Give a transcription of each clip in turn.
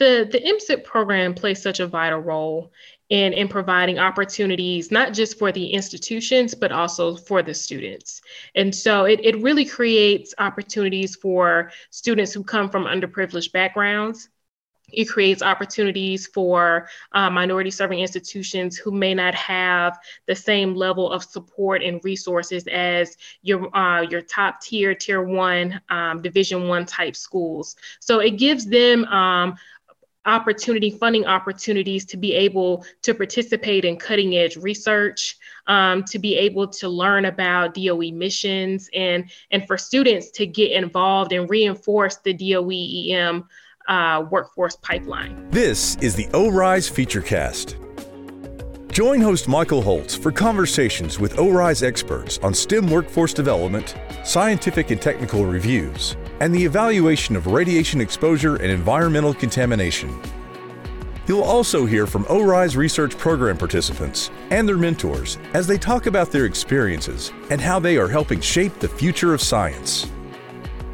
the the MSIP program plays such a vital role in in providing opportunities not just for the institutions but also for the students. And so it, it really creates opportunities for students who come from underprivileged backgrounds. It creates opportunities for uh, minority serving institutions who may not have the same level of support and resources as your uh, your top tier tier one um, division one type schools. So it gives them um, opportunity, funding opportunities to be able to participate in cutting edge research, um, to be able to learn about DOE missions, and, and for students to get involved and reinforce the DOE EM uh, workforce pipeline. This is the ORISE Featurecast. Join host Michael Holtz for conversations with ORISE experts on STEM workforce development, scientific and technical reviews, and the evaluation of radiation exposure and environmental contamination. You'll also hear from ORISE research program participants and their mentors as they talk about their experiences and how they are helping shape the future of science.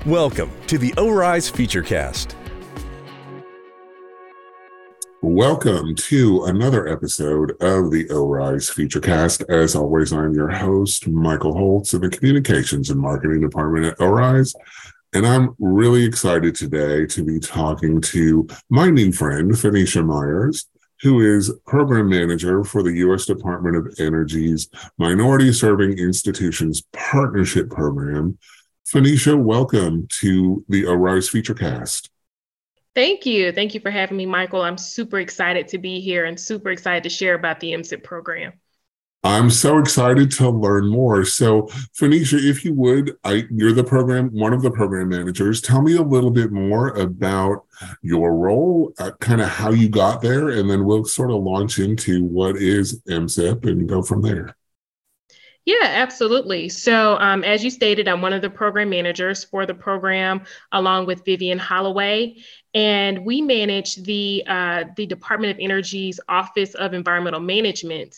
Welcome to the ORISE Featurecast. Welcome to another episode of the ORISE Featurecast. As always, I'm your host, Michael Holtz in the Communications and Marketing Department at ORISE. And I'm really excited today to be talking to my new friend, Phonecia Myers, who is program manager for the U.S. Department of Energy's Minority Serving Institutions Partnership Program. Phonecia, welcome to the ORISE Featurecast. Thank you. Thank you for having me, Michael. I'm super excited to be here and super excited to share about the MSIP program. I'm so excited to learn more. So, Phonecia, if you would, I, you're the program, one of the program managers. Tell me a little bit more about your role, uh, kind of how you got there, and then we'll sort of launch into what is MSIP and go from there. Yeah, absolutely. So, um, as you stated, I'm one of the program managers for the program, along with Vivian Holloway, and we manage the uh, the Department of Energy's Office of Environmental Management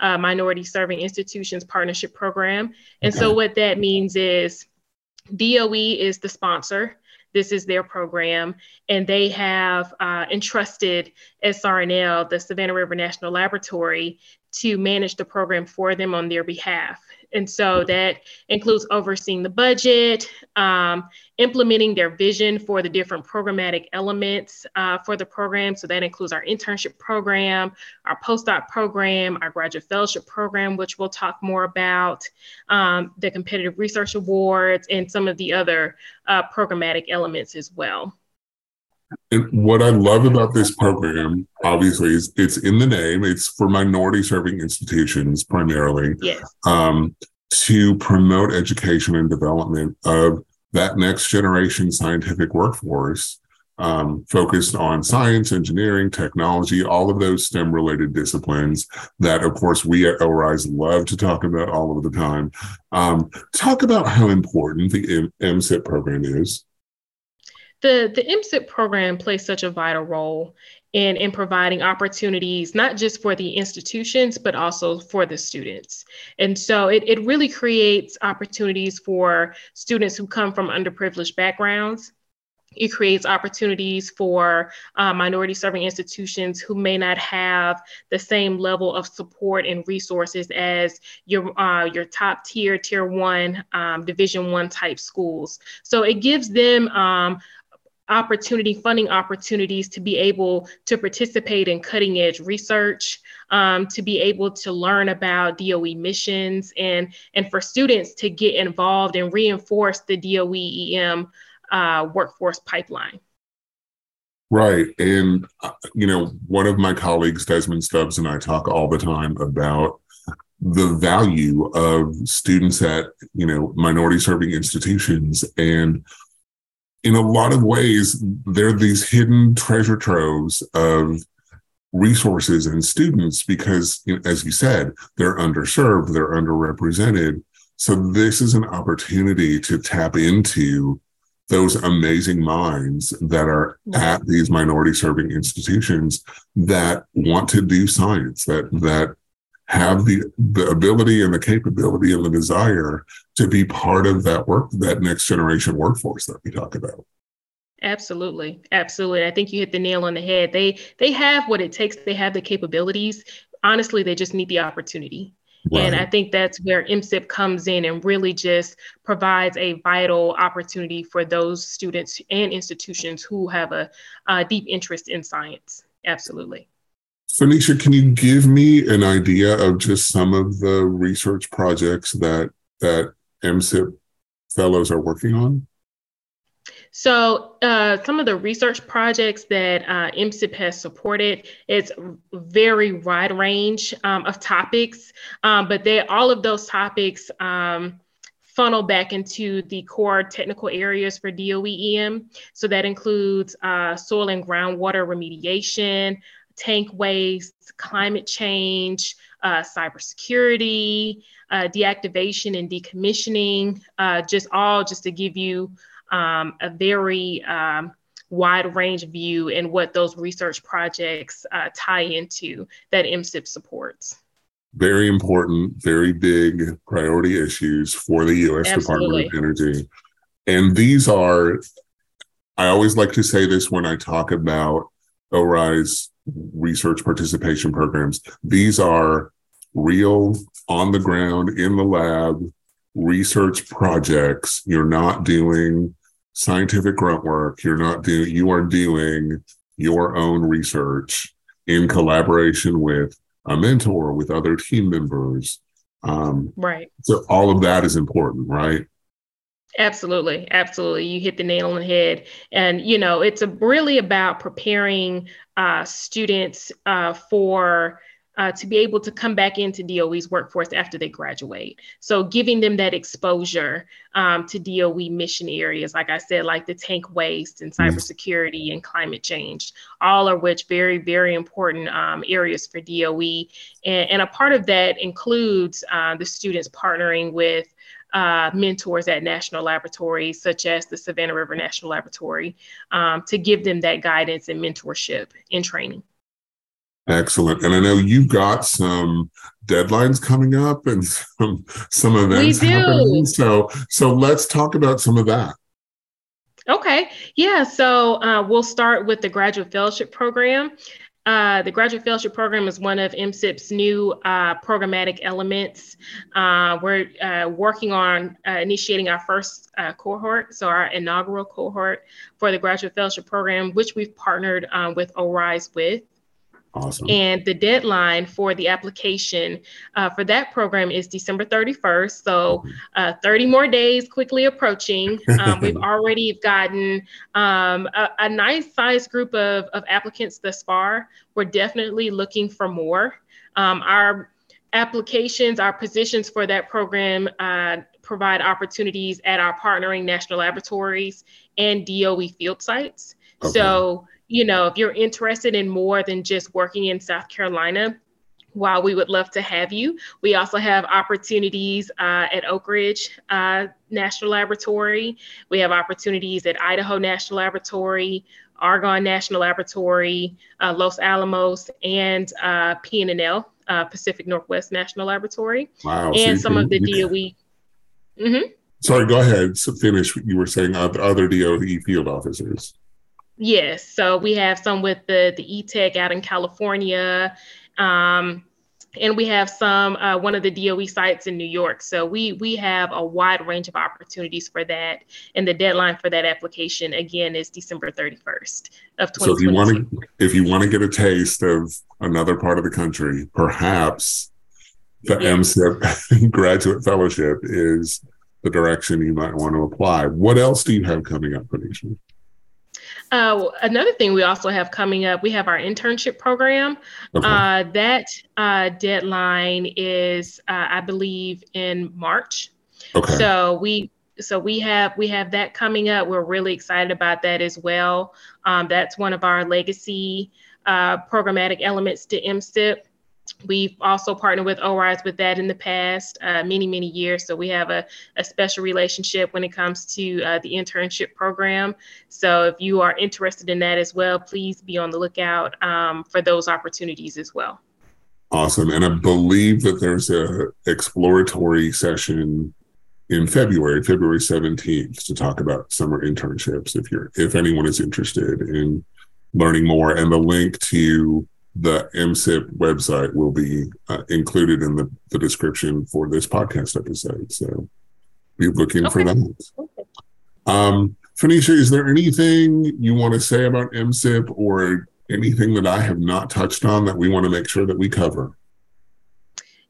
uh, Minority Serving Institutions Partnership Program. And okay. so, what that means is DOE is the sponsor. This is their program, and they have uh, entrusted SRNL, the Savannah River National Laboratory, to manage the program for them on their behalf. And so that includes overseeing the budget, um, implementing their vision for the different programmatic elements uh, for the program. So that includes our internship program, our postdoc program, our graduate fellowship program, which we'll talk more about, um, the competitive research awards, and some of the other uh, programmatic elements as well. And what I love about this program, obviously, is it's in the name. It's for minority serving institutions primarily. Yes. Um, to promote education and development of that next generation scientific workforce um, focused on science, engineering, technology, all of those STEM related disciplines that, of course, we at ORISE love to talk about all of the time. Um, talk about how important the MSIP program is the the MSIP program plays such a vital role in in providing opportunities not just for the institutions but also for the students. And so it, it really creates opportunities for students who come from underprivileged backgrounds. It creates opportunities for uh, minority serving institutions who may not have the same level of support and resources as your uh, your top tier tier one um, division one type schools. So it gives them um, opportunity, funding opportunities to be able to participate in cutting edge research, um, to be able to learn about DOE missions, and, and for students to get involved and reinforce the DOE EM uh, workforce pipeline. Right. And, uh, you know, one of my colleagues, Desmond Stubbs, and I talk all the time about the value of students at, you know, minority serving institutions and in a lot of ways, they're these hidden treasure troves of resources and students because, as you said, they're underserved, they're underrepresented. So this is an opportunity to tap into those amazing minds that are at these minority serving institutions that want to do science, that that have the, the ability and the capability and the desire to be part of that work, that next generation workforce that we talk about. Absolutely. Absolutely. I think you hit the nail on the head. They they have what it takes. They have the capabilities. Honestly, they just need the opportunity. Right. And I think that's where MSIP comes in and really just provides a vital opportunity for those students and institutions who have a, a deep interest in science. Absolutely. Phonecia, can you give me an idea of just some of the research projects that that MSIP fellows are working on? So, uh, some of the research projects that uh, MSIP has supported, it's very wide range um, of topics, um, but they all of those topics um, funnel back into the core technical areas for DOE-EM. So that includes uh, soil and groundwater remediation, tank waste, climate change, uh, cybersecurity, uh, deactivation and decommissioning, uh, just all just to give you um, a very um, wide range view and what those research projects uh, tie into that MSIP supports. Very important, very big priority issues for the US Absolutely. Department of Energy. And these are, I always like to say this when I talk about ORISE research participation programs. These are real, on the ground, in the lab research projects. You're not doing scientific grunt work. You're not doing, you are doing your own research in collaboration with a mentor, with other team members. Um, right. So all of that is important, right? Absolutely, absolutely. You hit the nail on the head, and you know it's a, really about preparing uh, students uh, for uh, to be able to come back into DOE's workforce after they graduate. So giving them that exposure um, to DOE mission areas, like I said, like the tank waste and mm-hmm. cybersecurity and climate change, all of which very, very important um, areas for DOE. And, and, a part of that includes uh, the students partnering with uh, mentors at national laboratories, such as the Savannah River National Laboratory, um, to give them that guidance and mentorship and training. Excellent. And I know you've got some deadlines coming up and some some events we do. happening. So so let's talk about some of that. Okay. Yeah. So uh, we'll start with the graduate fellowship program. Uh, the graduate fellowship program is one of MSIP's new uh, programmatic elements. Uh, we're uh, working on uh, initiating our first uh, cohort, so our inaugural cohort for the graduate fellowship program, which we've partnered with ORISE with. Awesome. And the deadline for the application uh, for that program is December 31st. So uh, 30 more days quickly approaching. Um, we've already gotten um, a, a, nice sized group of, of applicants thus far. We're definitely looking for more. Um, our applications, our positions for that program uh, provide opportunities at our partnering national laboratories and DOE field sites. Okay. So you know, if you're interested in more than just working in South Carolina, while we would love to have you, we also have opportunities uh, at Oak Ridge uh, National Laboratory. We have opportunities at Idaho National Laboratory, Argonne National Laboratory, uh, Los Alamos, and uh, PNNL, uh, Pacific Northwest National Laboratory. Wow. And so some can, of the DOE. Mm-hmm. Sorry, go ahead. So finish. What you were saying other DOE field officers. Yes. So we have some with the the ETEC out in California. Um, and we have some uh, one of the DOE sites in New York. So we we have a wide range of opportunities for that, and the deadline for that application again is December 31st of 2022. So if you want to if you want to get a taste of another part of the country, perhaps the yes. MSIP graduate fellowship is the direction you might want to apply. What else do you have coming up, Phonecia? Uh, another thing we also have coming up, we have our internship program. Okay. Uh, that uh, deadline is, uh, I believe, in March. Okay. So we so we have we have that coming up. We're really excited about that as well. Um, that's one of our legacy uh, programmatic elements to MSIP. We've also partnered with ORISE with that in the past, uh, many, many years. So we have a, a special relationship when it comes to uh, the internship program. So if you are interested in that as well, please be on the lookout um, for those opportunities as well. Awesome. And I believe that there's a exploratory session in February, February 17th, to talk about summer internships if you're if anyone is interested in learning more. And the link to the MSIP website will be uh, included in the, the description for this podcast episode. So be looking okay. for that. Okay. Um, Phonecia, is there anything you want to say about MSIP or anything that I have not touched on that we want to make sure that we cover?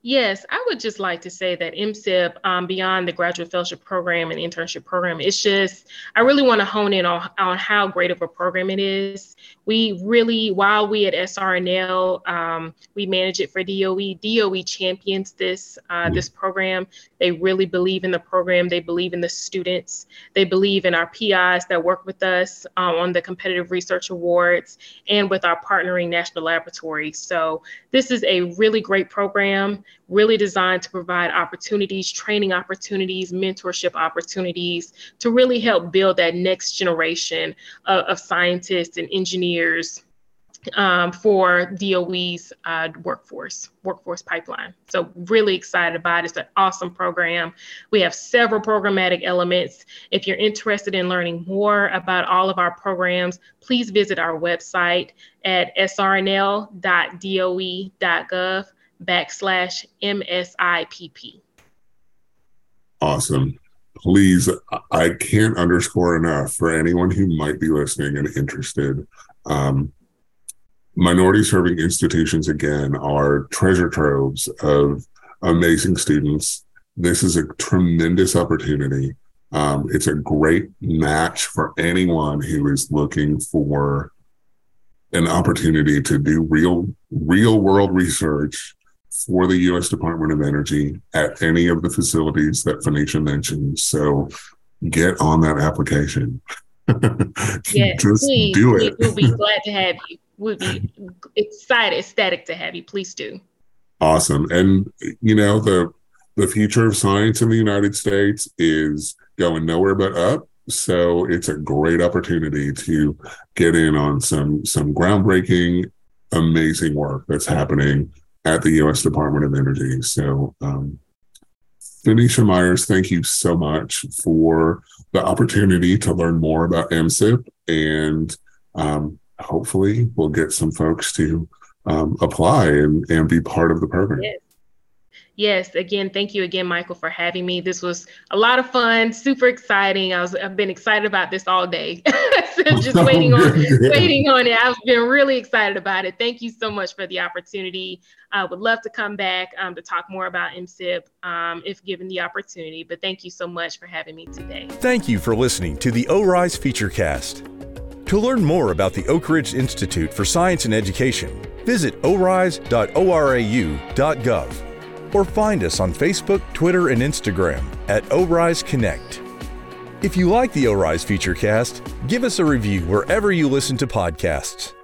Yes, I would just like to say that MSIP, um, beyond the graduate fellowship program and internship program, it's just, I really want to hone in on, on how great of a program it is. We really, while we at SRNL, um, we manage it for DOE, DOE champions this, uh, this program. They really believe in the program. They believe in the students. They believe in our PIs that work with us um, on the competitive research awards and with our partnering national laboratories. So this is a really great program really designed to provide opportunities, training opportunities, mentorship opportunities to really help build that next generation of, of scientists and engineers um, for DOE's uh, workforce workforce pipeline. So really excited about it. It's an awesome program. We have several programmatic elements. If you're interested in learning more about all of our programs, please visit our website at srnl.doe.gov backslash MSIPP. Awesome. Please, I can't underscore enough for anyone who might be listening and interested. Um, minority serving institutions, again, are treasure troves of amazing students. This is a tremendous opportunity. Um, it's a great match for anyone who is looking for an opportunity to do real, real world research for the U.S. Department of Energy at any of the facilities that Phonecia mentioned. So get on that application. yes, Just please, do it. We'll be glad to have you. We'll be excited, ecstatic to have you. Please do. Awesome. And you know, the the future of science in the United States is going nowhere but up. So it's a great opportunity to get in on some some groundbreaking, amazing work that's happening at the U.S. Department of Energy. So, um, Myers, thank you so much for the opportunity to learn more about MSIP, and um, hopefully, we'll get some folks to um, apply and, and be part of the program. Yes. Yes, again, thank you again, Michael, for having me. This was a lot of fun, super exciting. I was I've been excited about this all day. Just waiting on waiting on it. I've been really excited about it. Thank you so much for the opportunity. I would love to come back um, to talk more about MSIP um, if given the opportunity. But thank you so much for having me today. Thank you for listening to the ORISE Featurecast. To learn more about the Oak Ridge Institute for Science and Education, visit orise.orau.gov or find us on Facebook, Twitter, and Instagram at ORISE Connect. If you like the ORISE Featurecast, give us a review wherever you listen to podcasts.